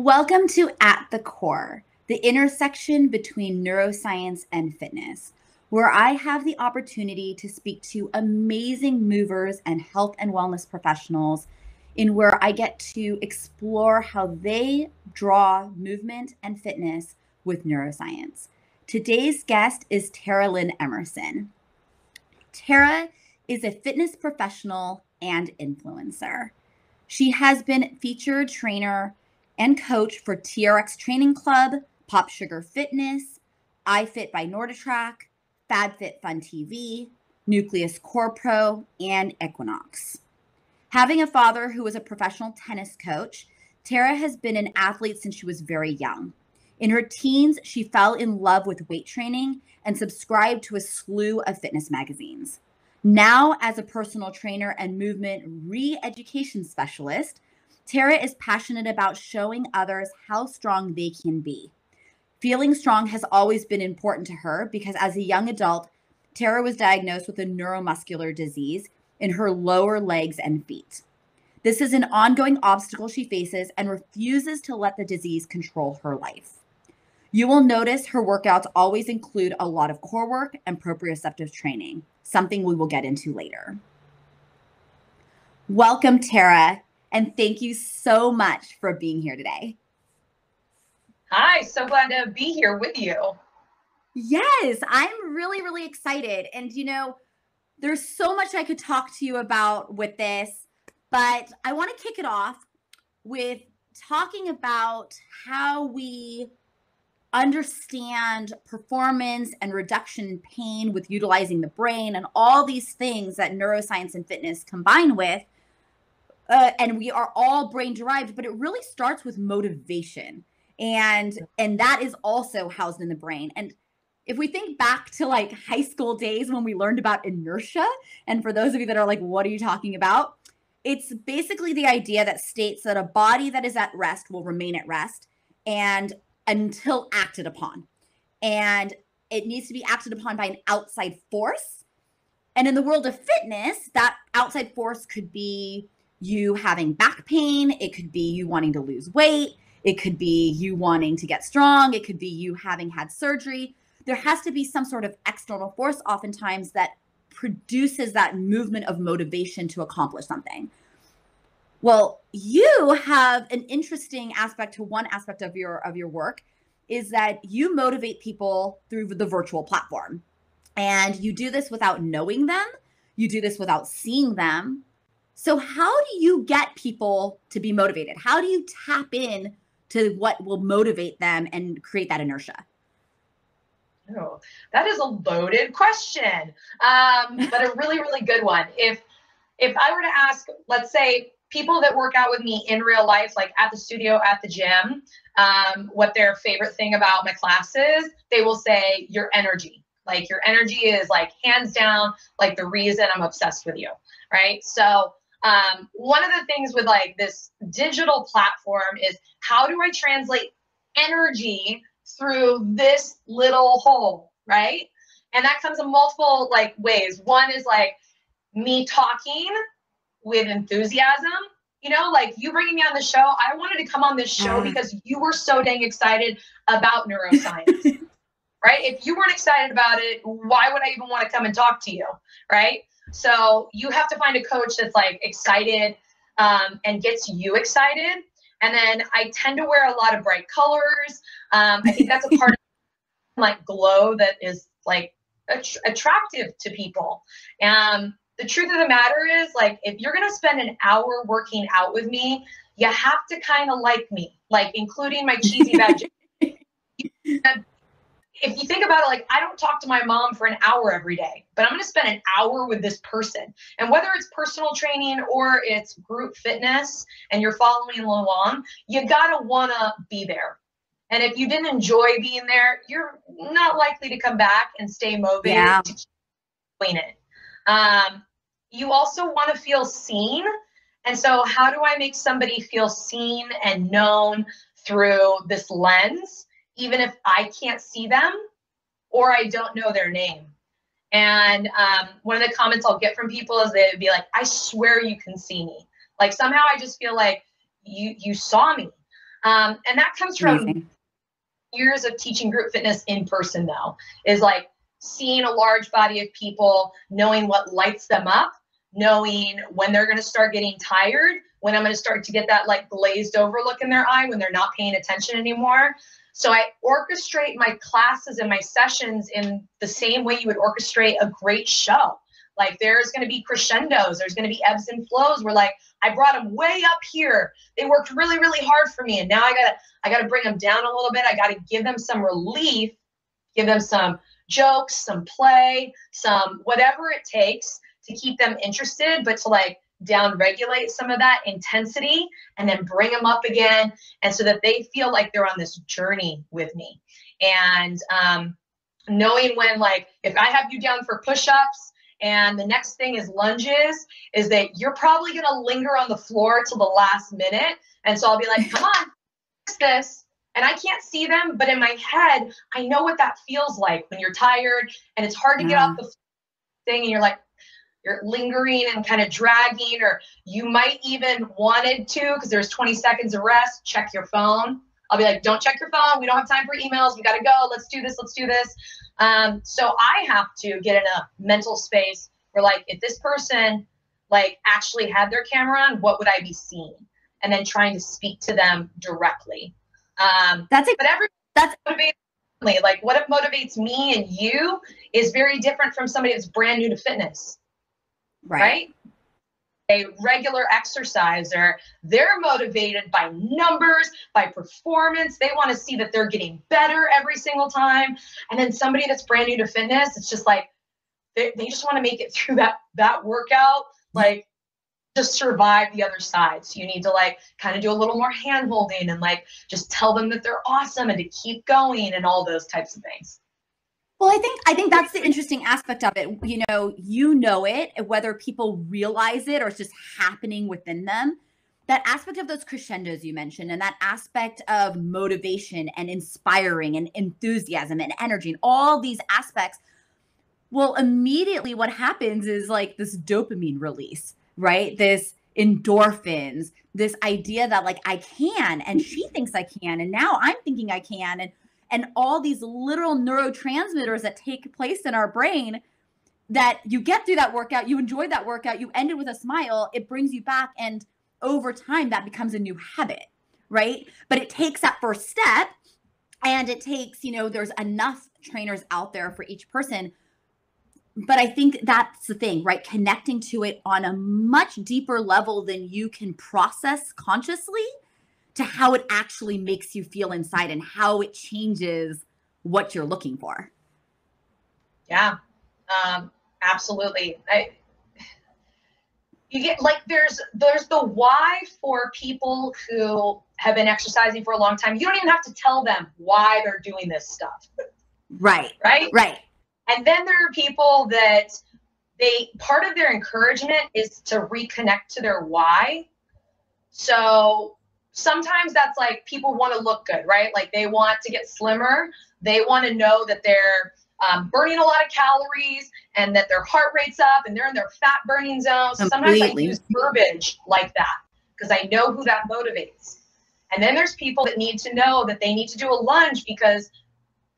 Welcome to At the Core, the intersection between neuroscience and fitness, where I have the opportunity to speak to amazing movers and health and wellness professionals, in where I get to explore how they draw movement and fitness with neuroscience. Today's guest is Tara Lyn Emerson. Tara is a fitness professional and influencer. She has been featured trainer and coach for TRX Training Club, Popsugar Fitness, iFit by NordicTrack, FabFitFun TV, Nucleus Core Pro, and Equinox. Having a father who was a professional tennis coach, Tara has been an athlete since she was very young. In her teens, she fell in love with weight training and subscribed to a slew of fitness magazines. Now, as a personal trainer and movement re education specialist, Tara is passionate about showing others how strong they can be. Feeling strong has always been important to her because as a young adult, Tara was diagnosed with a neuromuscular disease in her lower legs and feet. This is an ongoing obstacle she faces and refuses to let the disease control her life. You will notice her workouts always include a lot of core work and proprioceptive training, something we will get into later. Welcome, Tara. And thank you so much for being here today. Hi, so glad to be here with you. Yes, I'm really, really excited. And, you know, there's so much I could talk to you about with this, but I want to kick it off with talking about how we understand performance and reduction in pain with utilizing the brain and all these things that neuroscience and fitness combine with uh, and we are all brain derived but it really starts with motivation. And and that is also housed in the brain. And if we think back to like high school days when we learned about inertia and for those of you that are like what are you talking about? It's basically the idea that states that a body that is at rest will remain at rest and until acted upon. And it needs to be acted upon by an outside force. And in the world of fitness that outside force could be you having back pain, it could be you wanting to lose weight, it could be you wanting to get strong, it could be you having had surgery. There has to be some sort of external force, oftentimes, that produces that movement of motivation to accomplish something. Well, you have an interesting aspect to one aspect of your of your work is that you motivate people through the virtual platform. And you do this without knowing them. You do this without seeing them. So how do you get people to be motivated? How do you tap in to what will motivate them and create that inertia? Oh, that is a loaded question, um, but a really, really good one. If if I were to ask, let's say people that work out with me in real life, like at the studio, at the gym, um, what their favorite thing about my classes, they will say your energy. Like your energy is like hands down, like the reason I'm obsessed with you, right? So um, one of the things with like this digital platform is how do I translate energy through this little hole, right? And that comes in multiple like ways. One is like me talking with enthusiasm. You know, like you bringing me on the show. I wanted to come on this show uh. because you were so dang excited about neuroscience. right? If you weren't excited about it, why would I even want to come and talk to you? Right? So you have to find a coach that's like excited um, and gets you excited. And then I tend to wear a lot of bright colors. Um, I think that's a part of like glow that is like att- attractive to people. Um, the truth of the matter is like if you're gonna spend an hour working out with me, you have to kind of like me, like including my cheesy veg if you think about it, like I don't talk to my mom for an hour every day, but I'm going to spend an hour with this person. And whether it's personal training or it's group fitness and you're following along, you got to want to be there. And if you didn't enjoy being there, you're not likely to come back and stay motivated yeah. to keep it. Um, you also want to feel seen. And so, how do I make somebody feel seen and known through this lens? Even if I can't see them or I don't know their name. And um, one of the comments I'll get from people is they would be like, I swear you can see me. Like somehow I just feel like you you saw me. Um, and that comes from Amazing. years of teaching group fitness in person, though, is like seeing a large body of people, knowing what lights them up, knowing when they're going to start getting tired, when I'm going to start to get that like glazed over look in their eye when they're not paying attention anymore. So I orchestrate my classes and my sessions in the same way you would orchestrate a great show. Like there's going to be crescendos, there's going to be ebbs and flows. We're like I brought them way up here. They worked really, really hard for me, and now I gotta I gotta bring them down a little bit. I gotta give them some relief, give them some jokes, some play, some whatever it takes to keep them interested, but to like down regulate some of that intensity and then bring them up again and so that they feel like they're on this journey with me and um, knowing when like if i have you down for push-ups and the next thing is lunges, is that you're probably going to linger on the floor till the last minute. And so I'll be like, come on, this. And I can't see them, but in my head, I know what that feels like when you're tired and it's hard to yeah. get off the thing and you're like, you're lingering and kind of dragging, or you might even wanted to because there's 20 seconds of rest, check your phone. I'll be like, don't check your phone. We don't have time for emails. We got to go. Let's do this. Let's do this. Um, so I have to get in a mental space where, like, if this person like actually had their camera on, what would I be seeing? And then trying to speak to them directly. Um, that's it. But every that's motivates like what motivates me and you is very different from somebody that's brand new to fitness. Right? right? a regular exerciser, they're motivated by numbers, by performance. They want to see that they're getting better every single time. And then somebody that's brand new to fitness, it's just like they, they just want to make it through that that workout, like just survive the other side. So you need to like kind of do a little more hand holding and like just tell them that they're awesome and to keep going and all those types of things. Well, I think I think that's the interesting aspect of it. You know, you know it, whether people realize it or it's just happening within them. That aspect of those crescendos you mentioned, and that aspect of motivation and inspiring and enthusiasm and energy, and all these aspects. Well, immediately what happens is like this dopamine release, right? This endorphins, this idea that like I can, and she thinks I can, and now I'm thinking I can, and and all these literal neurotransmitters that take place in our brain that you get through that workout, you enjoy that workout, you end it with a smile, it brings you back. And over time, that becomes a new habit, right? But it takes that first step and it takes, you know, there's enough trainers out there for each person. But I think that's the thing, right? Connecting to it on a much deeper level than you can process consciously to how it actually makes you feel inside and how it changes what you're looking for. Yeah, um, absolutely. I, you get like there's there's the why for people who have been exercising for a long time. You don't even have to tell them why they're doing this stuff. Right. Right. Right. And then there are people that they part of their encouragement is to reconnect to their why. So sometimes that's like people want to look good, right? Like they want to get slimmer. They want to know that they're um, burning a lot of calories and that their heart rate's up and they're in their fat burning zone. So sometimes I use verbiage like that because I know who that motivates. And then there's people that need to know that they need to do a lunge because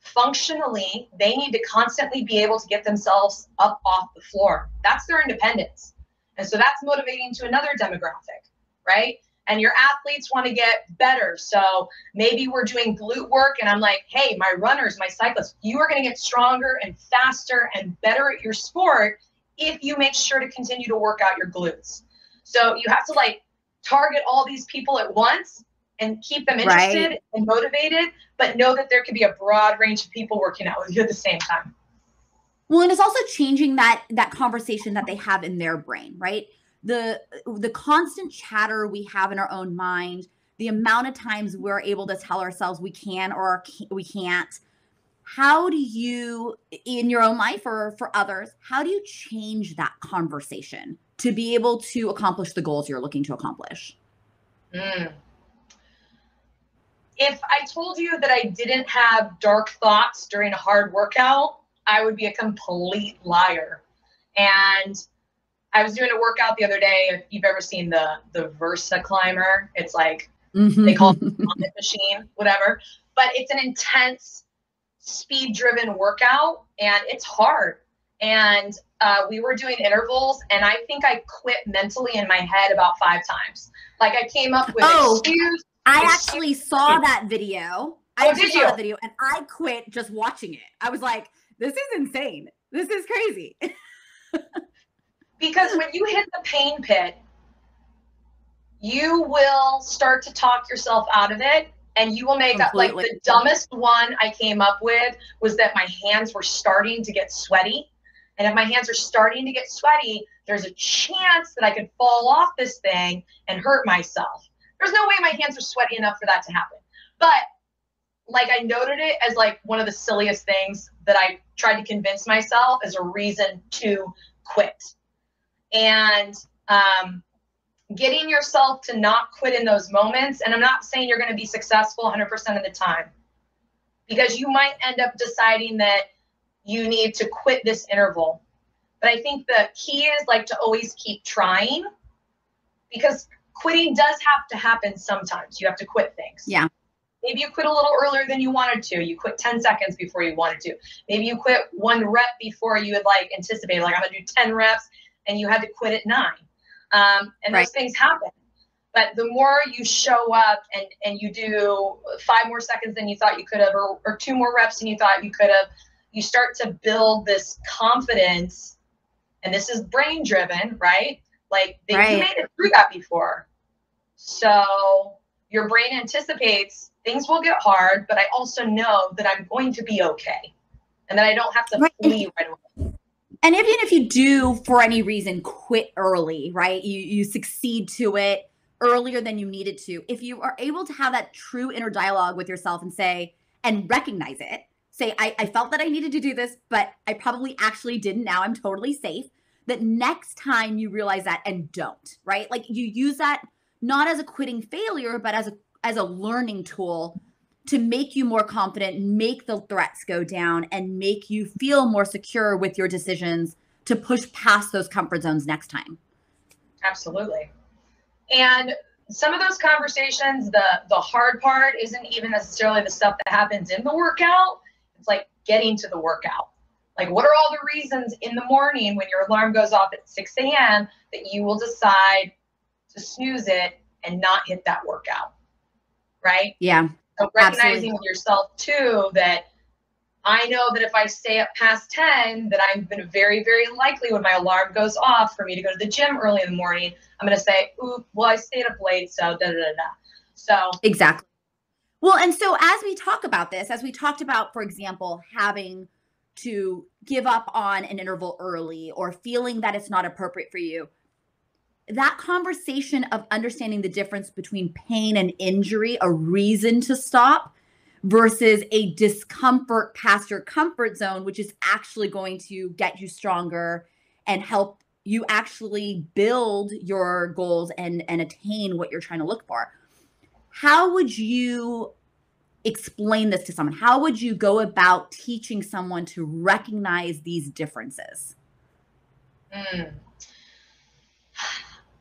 functionally they need to constantly be able to get themselves up off the floor. That's their independence. And so that's motivating to another demographic, right? And your athletes want to get better. So maybe we're doing glute work, and I'm like, hey, my runners, my cyclists, you are going to get stronger and faster and better at your sport if you make sure to continue to work out your glutes. So you have to like target all these people at once and keep them interested right. and motivated, but know that there could be a broad range of people working out with you at the same time. Well, and it's also changing that that conversation that they have in their brain, right? The the constant chatter we have in our own mind the amount of times we're able to tell ourselves we can or we can't. How do you in your own life or for others how do you change that conversation to be able to accomplish the goals you're looking to accomplish? Mm. if i told you that i didn't have dark thoughts during a hard workout i would be a complete liar. And I was doing a workout the other day. If you've ever seen the the VersaClimber, it's like Mhm. They call it the machine, whatever. But it's an intense, speed driven workout and it's hard. And uh, we were doing intervals, and I think I quit mentally in my head about five times. Like I came up with Oh. excuse. I Excuse actually saw that video. I Oh, did saw you? that video and I quit just watching it. I was like, this is insane. This is crazy. because when you hit the pain pit, you will start to talk yourself out of it and you will make up like the dumbest one I came up with was that my hands were starting to get sweaty. And if my hands are starting to get sweaty, there's a chance that I could fall off this thing and hurt myself. There's no way my hands are sweaty enough for that to happen. But like I noted it as like one of the silliest things that I tried to convince myself as a reason to quit. And um, getting yourself to not quit in those moments. And I'm not saying you're going to be successful 100% of the time because you might end up deciding that you need to quit this interval. But I think the key is like to always keep trying because quitting does have to happen sometimes. You have to quit things. Yeah. Maybe you quit a little earlier than you wanted to. You quit 10 seconds before you wanted to. Maybe you quit one rep before you had like anticipated, like I'm gonna do 10 reps and you had to quit at nine. Um, and Right. those things happen. But the more you show up and, and you do five more seconds than you thought you could have, or, or two more reps than you thought you could have, you start to build this confidence. And this is brain driven, right? Like that Right. you made it through that before. So your brain anticipates things will get hard, but I also know that I'm going to be okay. And that I don't have to Right. flee right away. And even if you do for any reason quit early right? You you succeed to it earlier than you needed to. If you are able to have that true inner dialogue with yourself and say and recognize it say I, I felt that i needed to do this but i probably actually didn't. Now i'm totally safe. That next time you realize that and don't right? Like you use that not as a quitting failure but as a as a learning tool to make you more confident, make the threats go down, and make you feel more secure with your decisions to push past those comfort zones next time. Absolutely. And some of those conversations, the the hard part isn't even necessarily the stuff that happens in the workout. It's like getting to the workout. Like, what are all the reasons in the morning when your alarm goes off at 6 a.m. that you will decide to snooze it and not hit that workout? Right? Yeah. So recognizing yourself too that I know that if I stay up past 10, that I'm going to very, very likely when my alarm goes off for me to go to the gym early in the morning, I'm going to say, ooh, well, I stayed up late, so da da da da. So Exactly. Well, and so as we talk about this, as we talked about, for example, having to give up on an interval early or feeling that it's not appropriate for you, that conversation of understanding the difference between pain and injury, a reason to stop, versus a discomfort past your comfort zone, which is actually going to get you stronger and help you actually build your goals and, and attain what you're trying to look for how would you explain this to someone? How would you go about teaching someone to recognize these differences? mm.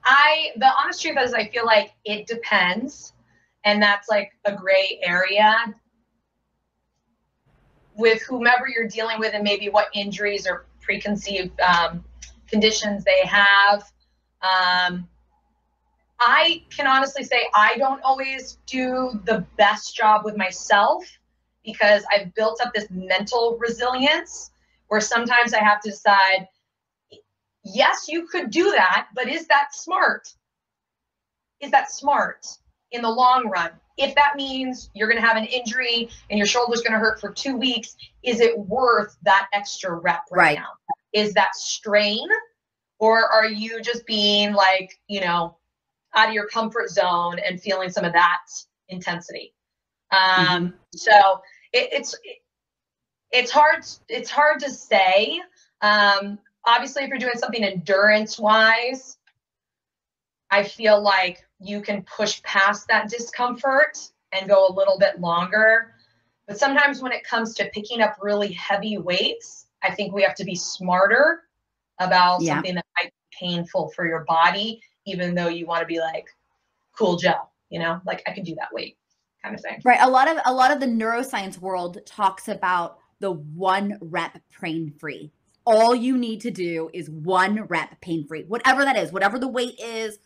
I, the honest truth is, I feel like it depends. And that's like a gray area with whomever you're dealing with and maybe what injuries or preconceived um, conditions they have. Um, I can honestly say I don't always do the best job with myself because I've built up this mental resilience where sometimes I have to decide yes, you could do that, but is that smart? Is that smart in the long run? If that means you're going to have an injury and your shoulder's going to hurt for two weeks, is it worth that extra rep right, Right. now? Is that strain? Or are you just being like, you know, out of your comfort zone and feeling some of that intensity? Um, So it, it's it, it's hard it's hard to say. Um, obviously, if you're doing something endurance wise, I feel like you can push past that discomfort and go a little bit longer. But sometimes when it comes to picking up really heavy weights, I think we have to be smarter about Yeah. something that might be painful for your body, even though you want to be like, cool Joe, you know, like I can do that weight kind of thing. Right. A lot of a lot of the neuroscience world talks about the one rep pain free. All you need to do is one rep pain free, whatever that is, whatever the weight is,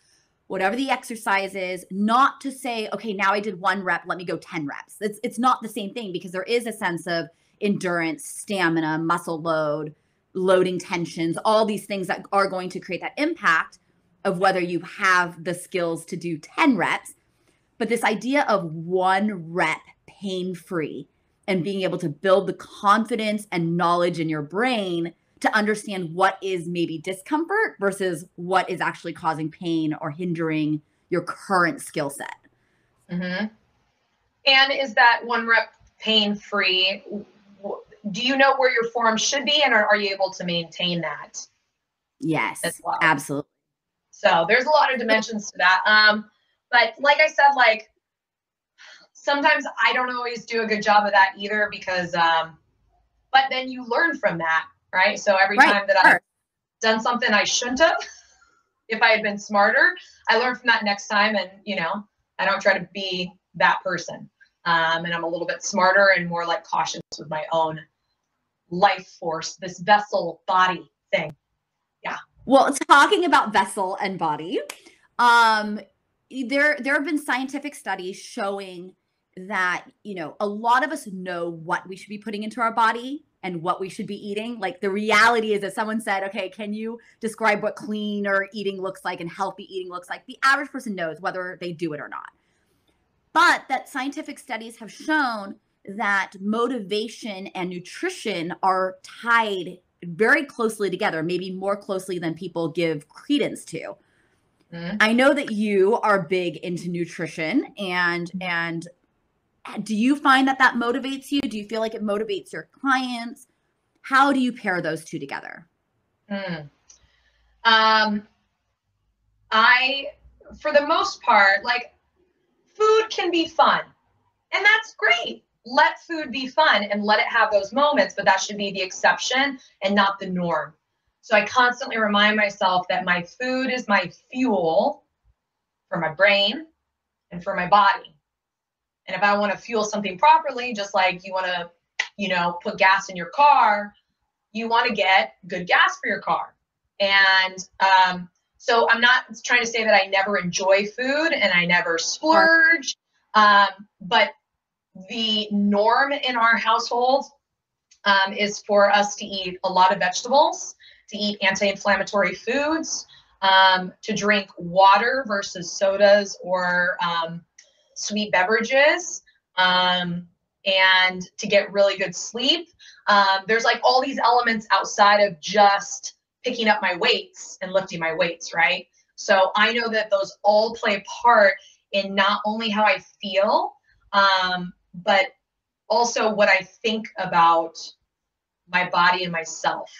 whatever the exercise is, not to say, okay, now I did one rep, let me go 10 reps. It's it's not the same thing because there is a sense of endurance, stamina, muscle load, loading tensions, all these things that are going to create that impact of whether you have the skills to do 10 reps. But this idea of one rep pain free and being able to build the confidence and knowledge in your brain to understand what is maybe discomfort versus what is actually causing pain or hindering your current skill set. Mm-hmm. And is that one rep pain free? Do you know where your form should be, and are, are you able to maintain that? Yes, well? absolutely. So there's a lot of dimensions to that. Um, but like I said, like sometimes I don't always do a good job of that either because, um, but then you learn from that, right? So every right. time that. I've done something I shouldn't have, if I had been smarter, I learn from that next time, and you know, I don't try to be that person. Um, and I'm a little bit smarter and more like cautious with my own life force, this vessel body thing. Yeah. Well, talking about vessel and body, um, there there have been scientific studies showing that you know a lot of us know what we should be putting into our body and what we should be eating. Like the reality is that someone said okay can you describe what clean or eating looks like and healthy eating looks like? The average person knows whether they do it or not. But that scientific studies have shown that motivation and nutrition are tied very closely together maybe more closely than people give credence to. Mm-hmm. i know that you are big into nutrition and and do you find that that motivates you? Do you feel like it motivates your clients? How do you pair those two together? Mm. Um, I, for the most part, like food can be fun, and that's great. Let food be fun and let it have those moments, but that should be the exception and not the norm. So I constantly remind myself that my food is my fuel for my brain and for my body. And if I want to fuel something properly, just like you want to, you know, put gas in your car, you want to get good gas for your car. And um, so I'm not trying to say that I never enjoy food and I never splurge, um, but the norm in our household um, is for us to eat a lot of vegetables, to eat anti-inflammatory foods, um, to drink water versus sodas or um, sweet beverages um, and to get really good sleep. Um, there's like all these elements outside of just picking up my weights and lifting my weights, right? So I know that those all play a part in not only how I feel, um, but also what I think about my body and myself.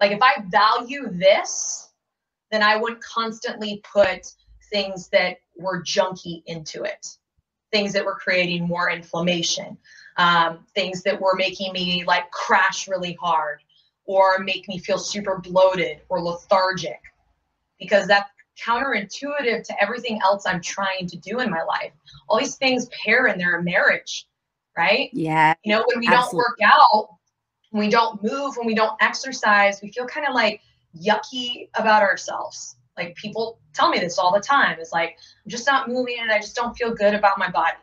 Like if I value this, then I wouldn't constantly put things that were junky into it, things that were creating more inflammation, um, things that were making me like crash really hard or make me feel super bloated or lethargic because that's counterintuitive to everything else I'm trying to do in my life. All these things pair in their marriage, right? Yeah. You know, when we absolutely. don't work out, when we don't move, when we don't exercise, we feel kind of like yucky about ourselves. Like people tell me this all the time. It's like, I'm just not moving and I just don't feel good about my body.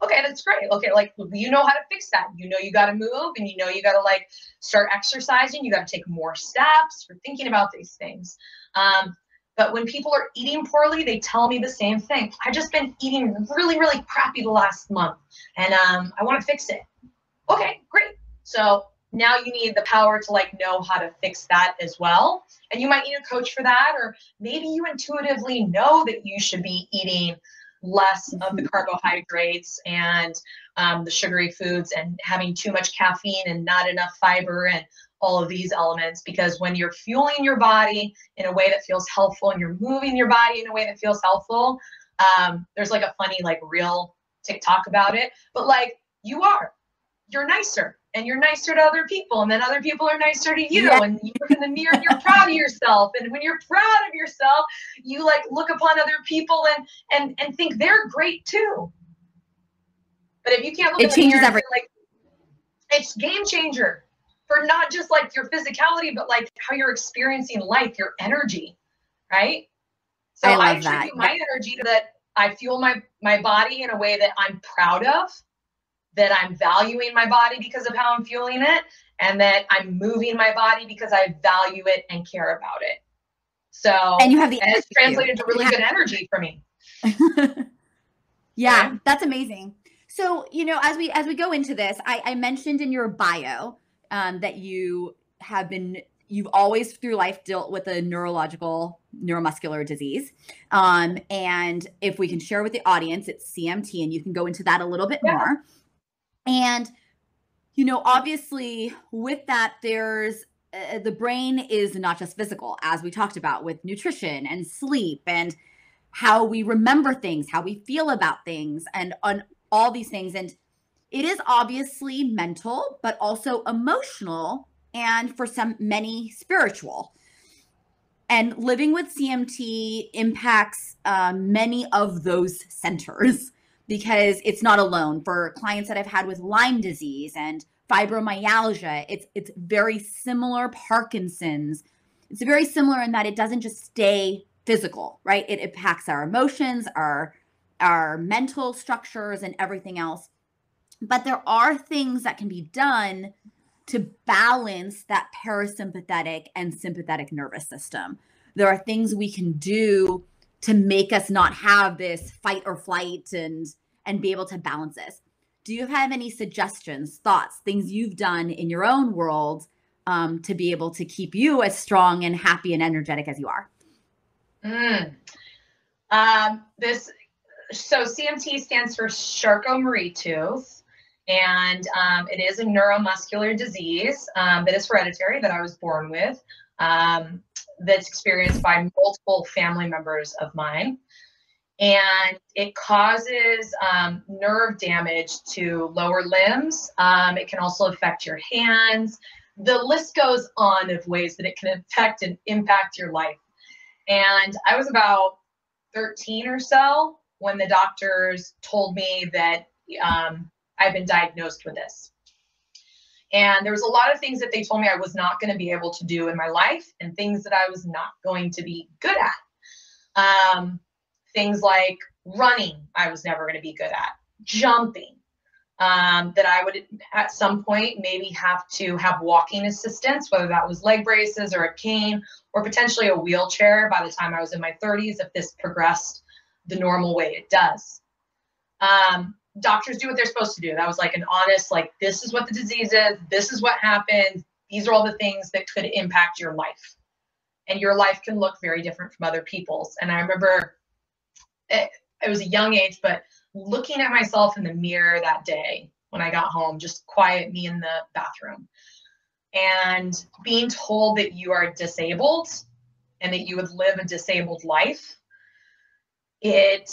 Okay, that's great. Okay, like you know how to fix that. You know you got to move and you know you got to like start exercising. You got to take more steps for thinking about these things. Um, but when people are eating poorly, they tell me the same thing. I've just been eating really, really crappy the last month and um, I want to fix it. Okay, great. So now you need the power to like know how to fix that as well. And you might need a coach for that or maybe you intuitively know that you should be eating less of the mm-hmm. carbohydrates and um, the sugary foods and having too much caffeine and not enough fiber and all of these elements. Because when you're fueling your body in a way that feels helpful and you're moving your body in a way that feels helpful um, there's like a funny like real tiktok about it. But like you are. You're nicer and you're nicer to other people and then other people are nicer to you yeah. and you look in the mirror and you're proud of yourself and when you're proud of yourself you like look upon other people and and and think they're great too but if you can't look it changes everything like it's game changer for not just like your physicality but like how you're experiencing life your energy right so i, I attribute that. my energy to that i fuel my my body in a way that i'm proud of that I'm valuing my body because of how I'm fueling it, and that I'm moving my body because I value it and care about it. So and you have the and it's translated to really yeah. good energy for me. yeah, that's amazing. So you know, as we as we go into this, I, I mentioned in your bio um, that you have been you've always through life dealt with a neurological neuromuscular disease um, and if we can share with the audience it's cmt and you can go into that a little bit yeah. more and, you know, obviously with that, there's uh, the brain is not just physical, as we talked about with nutrition and sleep and how we remember things, how we feel about things, and on all these things. And it is obviously mental, but also emotional, and for some, many spiritual. And living with CMT impacts uh, many of those centers because it's not alone. For clients that I've had with Lyme disease and fibromyalgia, it's it's very similar Parkinson's. It's very similar in that it doesn't just stay physical, right? It impacts our emotions, our our mental structures and everything else. But there are things that can be done to balance that parasympathetic and sympathetic nervous system. There are things we can do to make us not have this fight or flight and and be able to balance this. Do you have any suggestions thoughts things you've done in your own world um, to be able to keep you as strong and happy and energetic as you are? Mm. um, this so cmt stands for charcot-marie-tooth and um, it is a neuromuscular disease um, that is hereditary that i was born with. Um, that's experienced by multiple family members of mine. And it causes um, nerve damage to lower limbs. Um, it can also affect your hands. The list goes on of ways that it can affect and impact your life. And I was about 13 or so when the doctors told me that um, I've been diagnosed with this. And there was a lot of things that they told me I was not going to be able to do in my life and things that I was not going to be good at. Um, things like running, I was never going to be good at, jumping, um, that I would at some point maybe have to have walking assistance, whether that was leg braces or a cane or potentially a wheelchair by the time I was in my 30s if this progressed the normal way it does. Um, doctors do what they're supposed to do. That was like an honest, like, this is what the disease is, this is what happened, these are all the things that could impact your life. And your life can look very different from other people's. And I remember it, it was a young age, but looking at myself in the mirror that day when I got home, just quiet me in the bathroom, and being told that you are disabled and that you would live a disabled life, it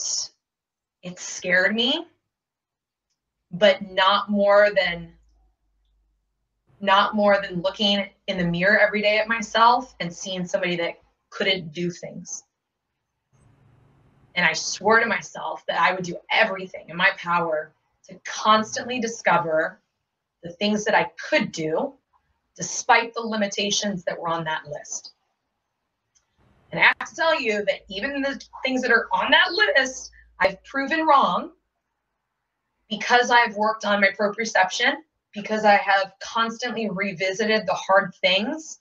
it scared me but not more than not more than looking in the mirror every day at myself and seeing somebody that couldn't do things. And I swore to myself that I would do everything in my power to constantly discover the things that I could do despite the limitations that were on that list. And I have to tell you that even the things that are on that list, I've proven wrong because I've worked on my proprioception, because I have constantly revisited the hard things,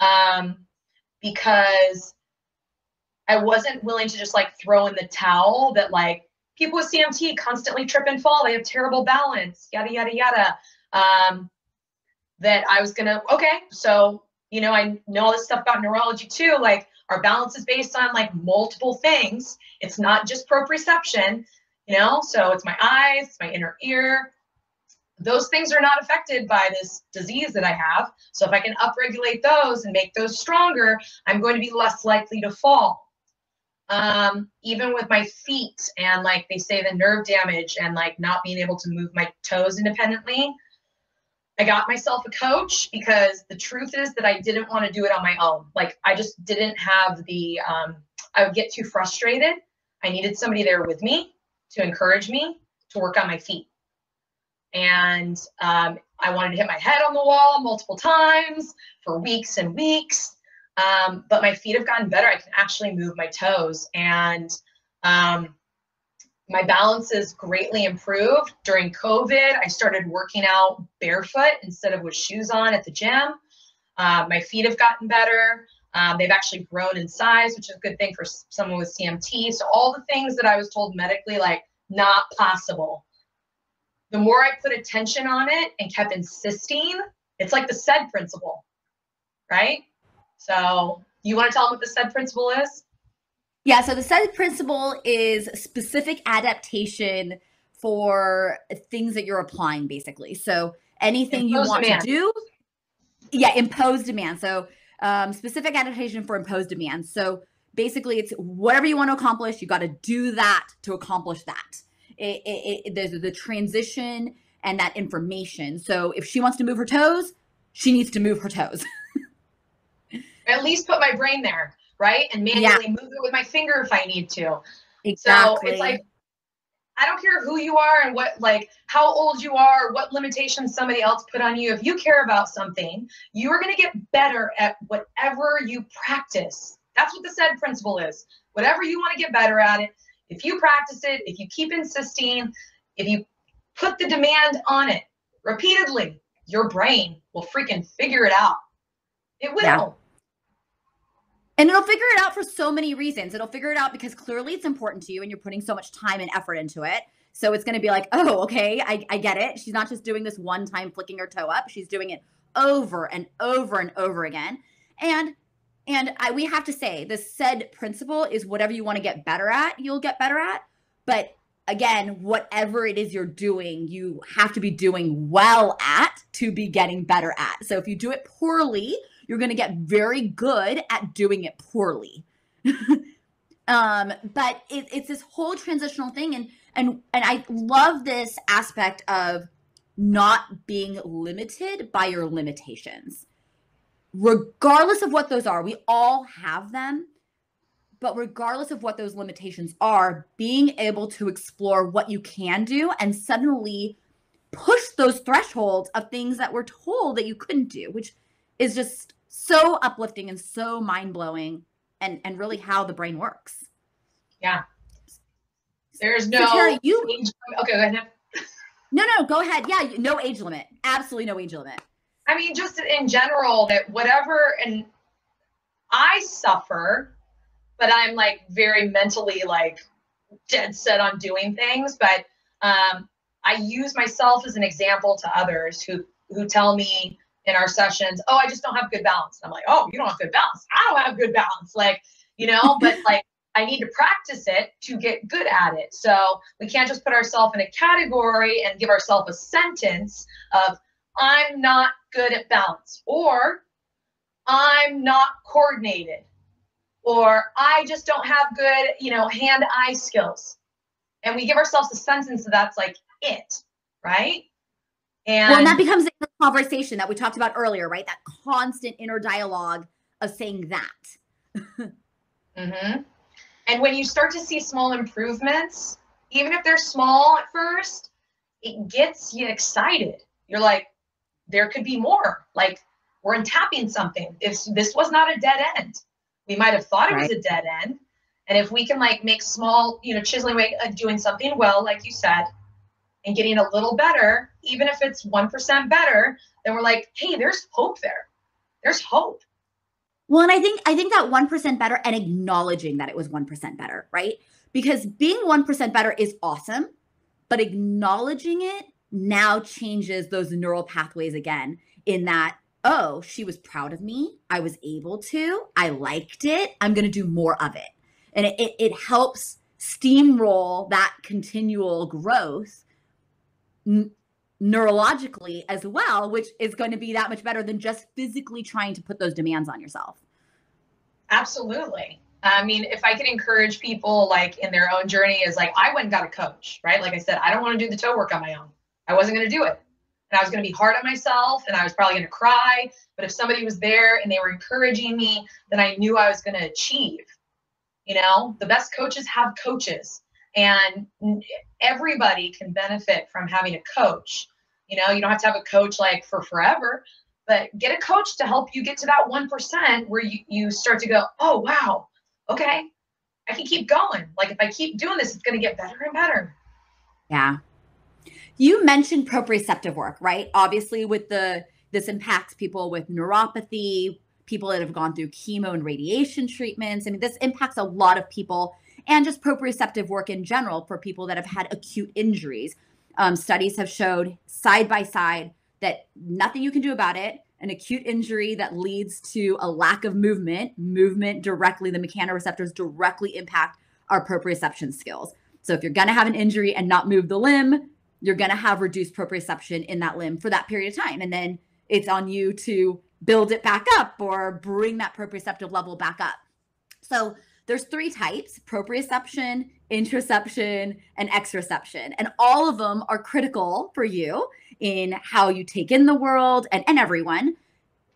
um, because I wasn't willing to just like throw in the towel that like people with CMT constantly trip and fall, they have terrible balance, yada, yada, yada. Um, that I was gonna, okay, so, you know, I know all this stuff about neurology too. Like our balance is based on like multiple things. It's not just proprioception you know? So it's my eyes it's my inner ear. Those things are not affected by this disease that i have. So if i can upregulate those and make those stronger i'm going to be less likely to fall. Um, even with my feet and like they say the nerve damage and like not being able to move my toes independently I got myself a coach because the truth is that I didn't want to do it on my own. Like I just didn't have the um, I would get too frustrated. I needed somebody there with me to encourage me to work on my feet. And um, I wanted to hit my head on the wall multiple times for weeks and weeks. Um, but my feet have gotten better. I can actually move my toes. And um, my balance is greatly improved. During COVID, I started working out barefoot instead of with shoes on at the gym. Uh, my feet have gotten better. Um, they've actually grown in size, which is a good thing for someone with CMT. So all the things that I was told medically, like not possible. The more I put attention on it and kept insisting, it's like the SAID principle, right? So you want to tell them what the SAID principle is? Yeah, so the SAID principle is specific adaptation for things that you're applying, basically. So anything you want demand. to do, yeah, impose demand. So um, specific adaptation for imposed demand. So basically, it's whatever you want to accomplish, you got to do that to accomplish that. It, it, it, there's the transition and that information. So if she wants to move her toes, she needs to move her toes. At least put my brain there right? And manually yeah. move it with my finger if I need to. Exactly. So it's like I don't care who you are and what like how old you are, what limitations somebody else put on you. If you care about something, you are going to get better at whatever you practice. That's what the SAID principle is. Whatever you want to get better at it, if you practice it, if you keep insisting, if you put the demand on it repeatedly, your brain will freaking figure it out. It will. Yeah. And it'll figure it out for so many reasons. It'll figure it out because clearly it's important to you and you're putting so much time and effort into it. So it's going to be like, oh, okay, I, I get it. She's not just doing this one time flicking her toe up. She's doing it over and over and over again. And and I, we have to say the SAID principle is whatever you want to get better at, you'll get better at. But again, whatever it is you're doing, you have to be doing well at to be getting better at. So if you do it poorly, you're going to get very good at doing it poorly. um, but it, it's this whole transitional thing, and and and I love this aspect of not being limited by your limitations, regardless of what those are. We all have them. But regardless of what those limitations are, being able to explore what you can do and suddenly push those thresholds of things that we're told that you couldn't do, which is just so uplifting and so mind blowing, and and really how the brain works. Yeah. There's no so Terry, you, age Okay, go ahead. No, no, go ahead. Yeah, no age limit. Absolutely no age limit. I mean, just in general, that whatever, and I suffer, but I'm like very mentally like dead set on doing things. But um, I use myself as an example to others who who tell me, in our sessions, oh, I just don't have good balance. I'm like, oh, you don't have good balance. I don't have good balance. Like, you know, but like I need to practice it to get good at it. So we can't just put ourselves in a category and give ourselves a sentence of I'm not good at balance or I'm not coordinated or I just don't have good, you know, hand-eye skills. And we give ourselves a sentence that's like it, right? And well, and that becomes a conversation that we talked about earlier, right? That constant inner dialogue of saying that. mm-hmm. And when you start to see small improvements, even if they're small at first, it gets you excited. You're like, there could be more. Like we're untapping something. If this was not a dead end, we might have thought it right. was a dead end. And if we can like make small, you know, chiseling way of doing something well, like you said, and getting a little better, even if it's 1% better, then we're like, hey, there's hope there. There's hope. Well, and I think I think that 1% better and acknowledging that it was 1% better, right? Because being 1% better is awesome, but acknowledging it now changes those neural pathways again in that oh, she was proud of me. I was able to. I liked it. I'm going to do more of it. And it, it, it helps steamroll that continual growth n- neurologically as well, which is going to be that much better than just physically trying to put those demands on yourself. Absolutely. I mean, if I could encourage people like in their own journey, is like I went and got a coach, right? Like I said, I don't want to do the toe work on my own. I wasn't going to do it. and I was going to be hard on myself and I was probably going to cry. But if somebody was there and they were encouraging me, then I knew I was going to achieve. You know, the best coaches have coaches, and everybody can benefit from having a coach. You know, you don't have to have a coach like for forever, but get a coach to help you get to that 1% where you, you start to go, oh, wow, okay, I can keep going. Like if I keep doing this, it's going to get better and better. Yeah. You mentioned proprioceptive work, right? Obviously, with the this impacts people with neuropathy, people that have gone through chemo and radiation treatments. I mean, this impacts a lot of people and just proprioceptive work in general for people that have had acute injuries. Um, studies have showed side by side that nothing you can do about it. An acute injury that leads to a lack of movement, movement directly, the mechanoreceptors directly impact our proprioception skills. So if you're going to have an injury and not move the limb, you're going to have reduced proprioception in that limb for that period of time. And then it's on you to build it back up or bring that proprioceptive level back up. So there's three types proprioception, interoception, and exteroception. And all of them are critical for you in how you take in the world and, and everyone.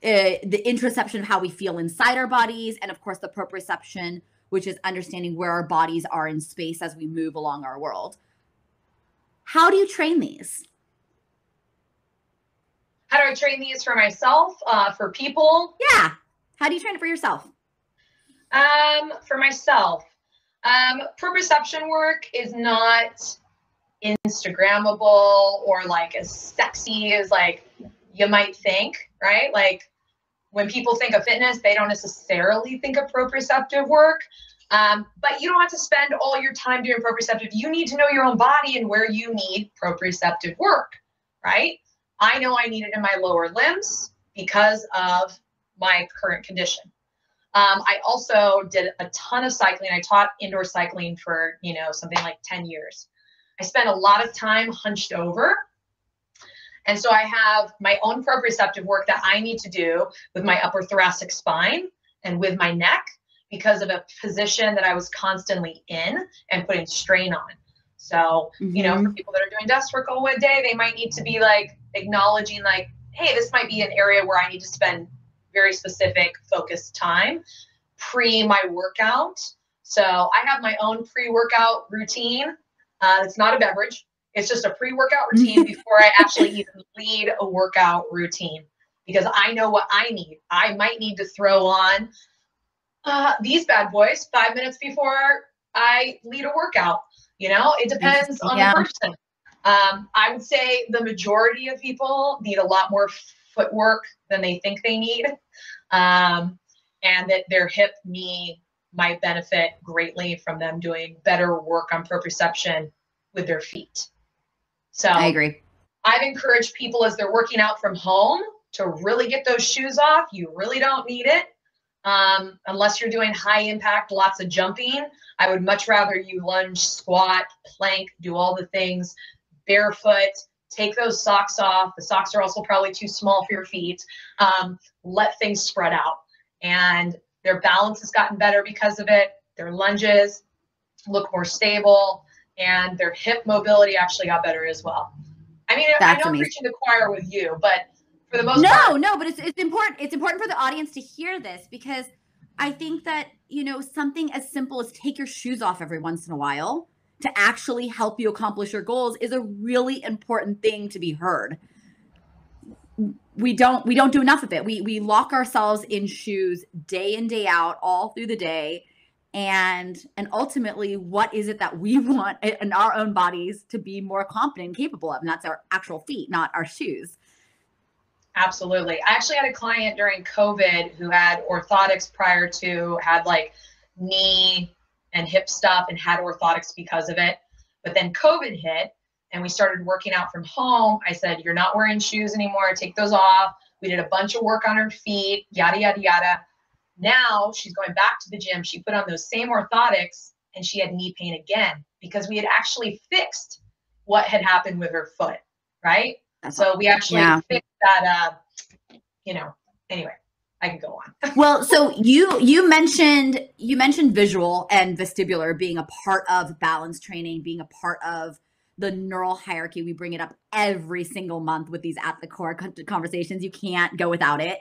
Uh, the interoception of how we feel inside our bodies, and of course, the proprioception, which is understanding where our bodies are in space as we move along our world. How do you train these? How do I train these for myself, uh, for people? Yeah. How do you train it for yourself? Um, for myself, um, proprioception work is not Instagrammable or like as sexy as like you might think, right? Like when people think of fitness, they don't necessarily think of proprioceptive work. Um, but you don't have to spend all your time doing proprioceptive. You need to know your own body and where you need proprioceptive work, right? I know I need it in my lower limbs because of my current condition. Um, I also did a ton of cycling. I taught indoor cycling for, you know, something like 10 years. I spent a lot of time hunched over. And so I have my own proprioceptive work that I need to do with my upper thoracic spine and with my neck because of a position that I was constantly in and putting strain on. So, mm-hmm. you know, for mm-hmm. people that are doing desk work all day, they might need to be like acknowledging, like, hey, this might be an area where I need to spend very specific focused time pre my workout. So I have my own pre workout routine. Uh, it's not a beverage, it's just a pre workout routine before I actually even lead a workout routine because I know what I need. I might need to throw on uh, these bad boys five minutes before I lead a workout. You know, it depends on yeah. the person. Um, I would say the majority of people need a lot more footwork than they think they need, um, and that their hip knee might benefit greatly from them doing better work on proprioception with their feet. So I agree. I've encouraged people as they're working out from home to really get those shoes off. You really don't need it um, unless you're doing high impact, lots of jumping. I would much rather you lunge, squat, plank, do all the things barefoot. Take those socks off. The socks are also probably too small for your feet. Um, let things spread out. And their balance has gotten better because of it. Their lunges look more stable, and their hip mobility actually got better as well. I mean, That's I know I'm preaching the choir with you, but for the most no, part. No, but it's it's important. It's important for the audience to hear this because I think that you know something as simple as take your shoes off every once in a while to actually help you accomplish your goals is a really important thing to be heard. We don't we don't do enough of it. We we lock ourselves in shoes day in day out all through the day and and ultimately what is it that we want in our own bodies to be more competent and capable of and that's our actual feet not our shoes Absolutely. I actually had a client during COVID who had orthotics prior to, had like knee and hip stuff and had orthotics because of it. But then COVID hit and we started working out from home. I said, You're not wearing shoes anymore. Take those off. We did a bunch of work on her feet, yada, yada, yada. Now she's going back to the gym. She put on those same orthotics and she had knee pain again because we had actually fixed what had happened with her foot, right? so we actually yeah. fixed that uh you know anyway I can go on. well, so you you mentioned you mentioned visual and vestibular being a part of balance training, being a part of the neural hierarchy. We bring it up every single month with these at the core conversations. You can't go without it.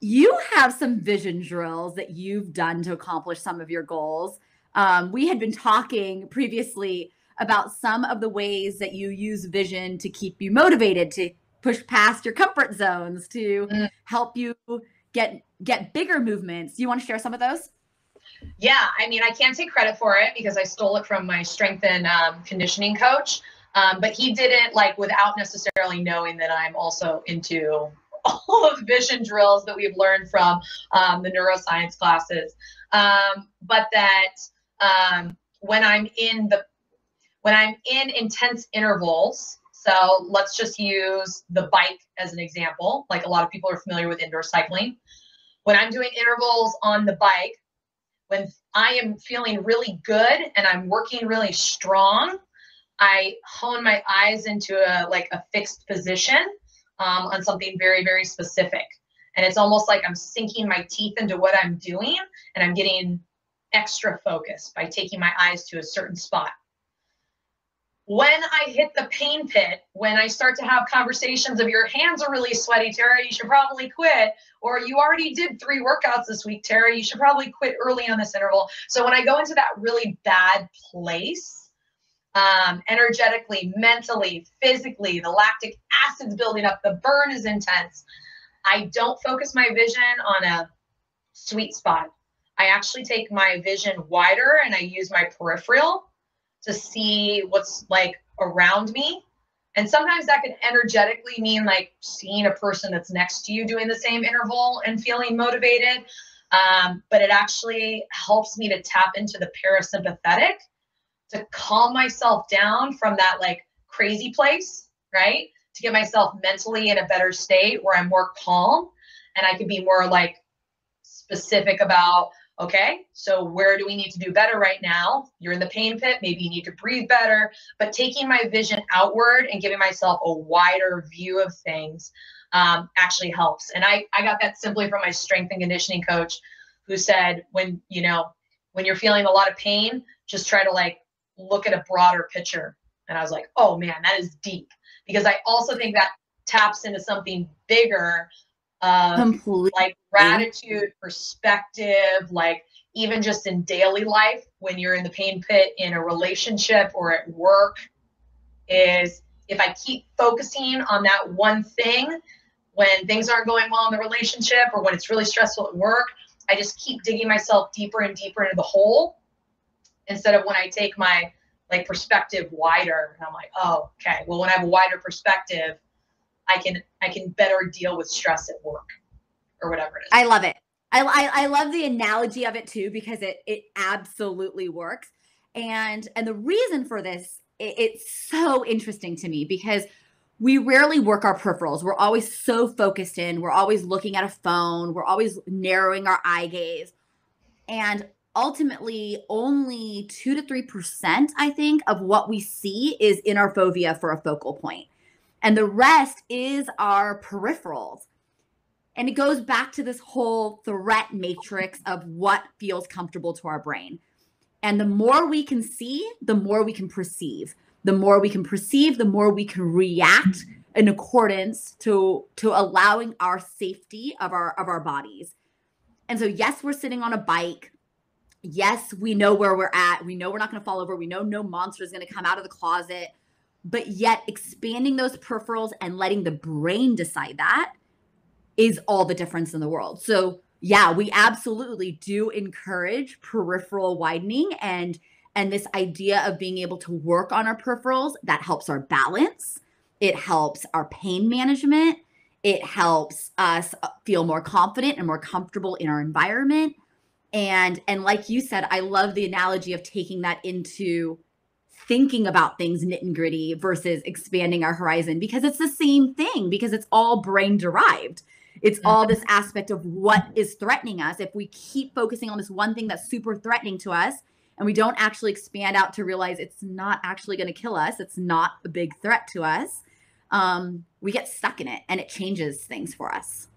You have some vision drills that you've done to accomplish some of your goals. Um, we had been talking previously about some of the ways that you use vision to keep you motivated, to push past your comfort zones, to mm. help you get get bigger movements. You want to share some of those? Yeah, I mean, I can't take credit for it because I stole it from my strength and um, conditioning coach. Um, but he did it like without necessarily knowing that I'm also into all of the vision drills that we've learned from um, the neuroscience classes. Um, but that um, when I'm in the when I'm in intense intervals, so let's just use the bike as an example. Like a lot of people are familiar with indoor cycling. When I'm doing intervals on the bike, when I am feeling really good and I'm working really strong, I hone my eyes into a like a fixed position um, on something very, very specific. And it's almost like I'm sinking my teeth into what I'm doing and I'm getting extra focus by taking my eyes to a certain spot when I hit the pain pit, when I start to have conversations of your hands are really sweaty, Tara, you should probably quit. Or you already did three workouts this week, Tara, you should probably quit early on this interval. So when I go into that really bad place, um, energetically, mentally, physically, the lactic acid's building up, the burn is intense. I don't focus my vision on a sweet spot. I actually take my vision wider and I use my peripheral to see what's like around me. And sometimes that can energetically mean like seeing a person that's next to you doing the same interval and feeling motivated. Um, but it actually helps me to tap into the parasympathetic to calm myself down from that like crazy place, right? To get myself mentally in a better state where I'm more calm and I can be more like specific about Okay, so where do we need to do better right now? You're in the pain pit, maybe you need to breathe better, but taking my vision outward and giving myself a wider view of things um, actually helps. And I, I got that simply from my strength and conditioning coach who said, when, you know, when you're feeling a lot of pain, just try to like look at a broader picture. And I was like, oh man, that is deep. Because I also think that taps into something bigger Completely. like gratitude, perspective, like even just in daily life when you're in the pain pit in a relationship or at work is if I keep focusing on that one thing when things aren't going well in the relationship or when it's really stressful at work, I just keep digging myself deeper and deeper into the hole instead of when I take my like perspective wider and I'm like, oh, okay, well, when I have a wider perspective, I can I can better deal with stress at work or whatever it is. I love it. I, I, I love the analogy of it too because it it absolutely works. And and the reason for this it, it's so interesting to me because we rarely work our peripherals. We're always so focused in. We're always looking at a phone. We're always narrowing our eye gaze. And ultimately, only 2 to 3%, I think, of what we see is in our fovea for a focal point and the rest is our peripherals. And it goes back to this whole threat matrix of what feels comfortable to our brain. And the more we can see, the more we can perceive. The more we can perceive, the more we can react in accordance to to allowing our safety of our of our bodies. And so yes, we're sitting on a bike. Yes, we know where we're at. We know we're not going to fall over. We know no monster is going to come out of the closet but yet expanding those peripherals and letting the brain decide that is all the difference in the world. So, yeah, we absolutely do encourage peripheral widening and and this idea of being able to work on our peripherals that helps our balance. It helps our pain management. It helps us feel more confident and more comfortable in our environment. And and like you said, I love the analogy of taking that into thinking about things nit and gritty versus expanding our horizon because it's the same thing because it's all brain derived. It's all this aspect of what is threatening us. If we keep focusing on this one thing that's super threatening to us and we don't actually expand out to realize it's not actually going to kill us, it's not a big threat to us, um, we get stuck in it and it changes things for us.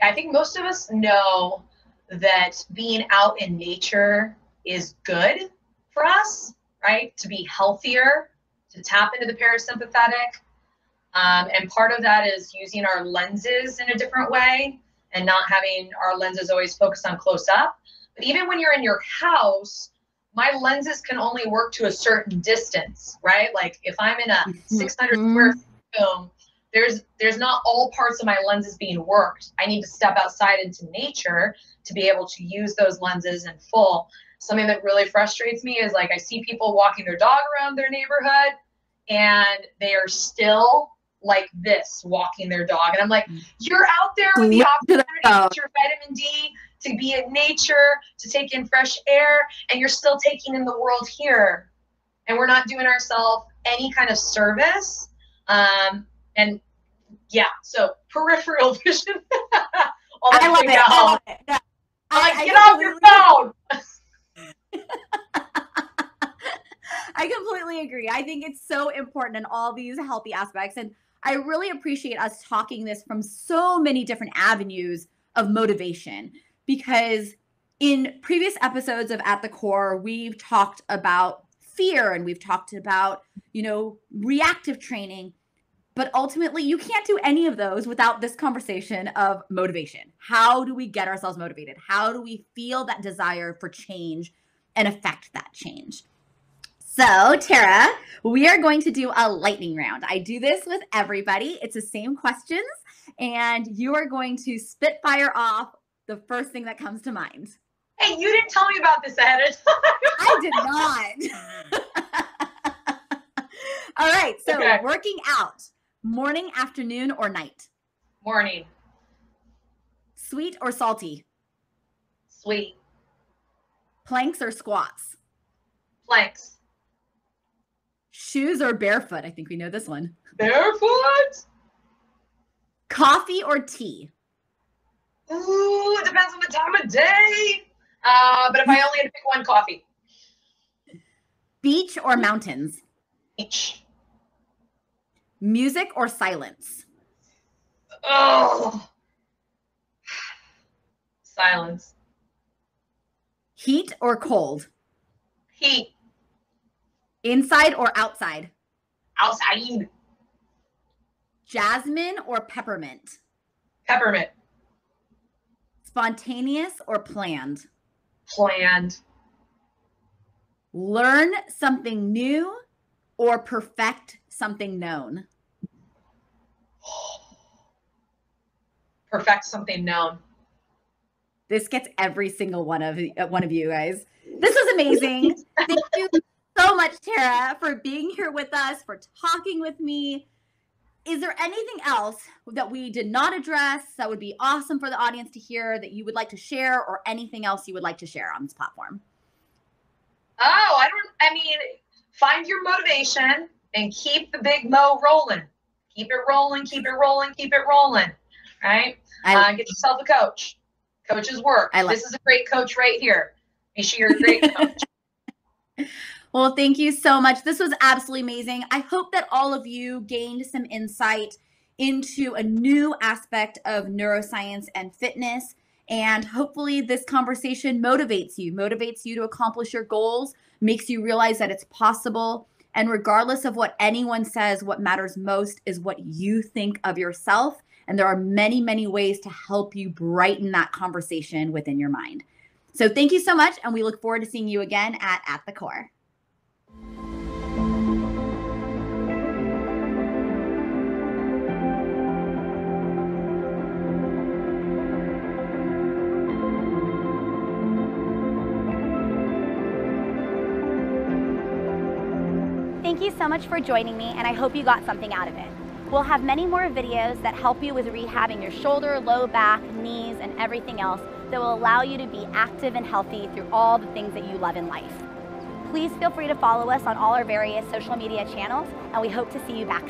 I think most of us know that being out in nature is good for us right? To be healthier, to tap into the parasympathetic. Um, and part of that is using our lenses in a different way and not having our lenses always focused on close up. But even when you're in your house, my lenses can only work to a certain distance, right? Like if I'm in a Mm-hmm. 600 square foot room, there's there's not all parts of my lenses being worked. I need to step outside into nature to be able to use those lenses in full. Something that really frustrates me is like I see people walking their dog around their neighborhood and they are still like this walking their dog and I'm like you're out there with the Look to the opportunity to get your vitamin D to be in nature, to take in fresh air, and you're still taking in the world here. And we're not doing ourselves any kind of service. Um, and yeah, so peripheral vision. I love it. I love it. I'm like, I- I get off your phone. I completely agree. I think it's so important in all these healthy aspects. And I really appreciate us talking this from so many different avenues of motivation because in previous episodes of At the Core, we've talked about fear and we've talked about, you know, reactive training. But ultimately, you can't do any of those without this conversation of motivation. How do we get ourselves motivated? How do we feel that desire for change and affect that change? So, Tara, we are going to do a lightning round. I do this with everybody. It's the same questions, and you are going to spitfire off the first thing that comes to mind. Hey, you didn't tell me about this ahead of time. I did not. All right. So, Okay. working out, morning, afternoon, or night? Morning, Sweet or salty? sweet, Planks or squats? planks, Shoes or barefoot? I think we know this one. barefoot. Coffee or tea? Ooh, it depends on the time of day. Uh, but if I only had to pick one, coffee. Beach or mountains? Each. Music or silence? Oh. Silence. Heat or cold? Heat. Inside or outside? Outside. Jasmine or peppermint? Peppermint. Spontaneous or planned? Planned. Learn something new or perfect something known? Perfect something known. This gets every single one of uh, one of you guys. This was amazing. Thank you so much, Tara, for being here with us, for talking with me. Is there anything else that we did not address that would be awesome for the audience to hear that you would like to share, or anything else you would like to share on this platform? Oh, I don't, I mean, find your motivation and keep the big mo rolling. Keep it rolling, keep it rolling, keep it rolling. Right? I, uh, get yourself a coach. Coaches work. I like- this is a great coach right here. Be sure you're a great coach. Well, thank you so much. This was absolutely amazing. I hope that all of you gained some insight into a new aspect of neuroscience and fitness. And hopefully, this conversation motivates you, motivates you to accomplish your goals, makes you realize that it's possible. And regardless of what anyone says, what matters most is what you think of yourself. And there are many, many ways to help you brighten that conversation within your mind. So, thank you so much. And we look forward to seeing you again at At the Core. Thank you so much for joining me, and I hope you got something out of it. We'll have many more videos that help you with rehabbing your shoulder, low back, knees, and everything else that will allow you to be active and healthy through all the things that you love in life. Please feel free to follow us on all our various social media channels, and we hope to see you back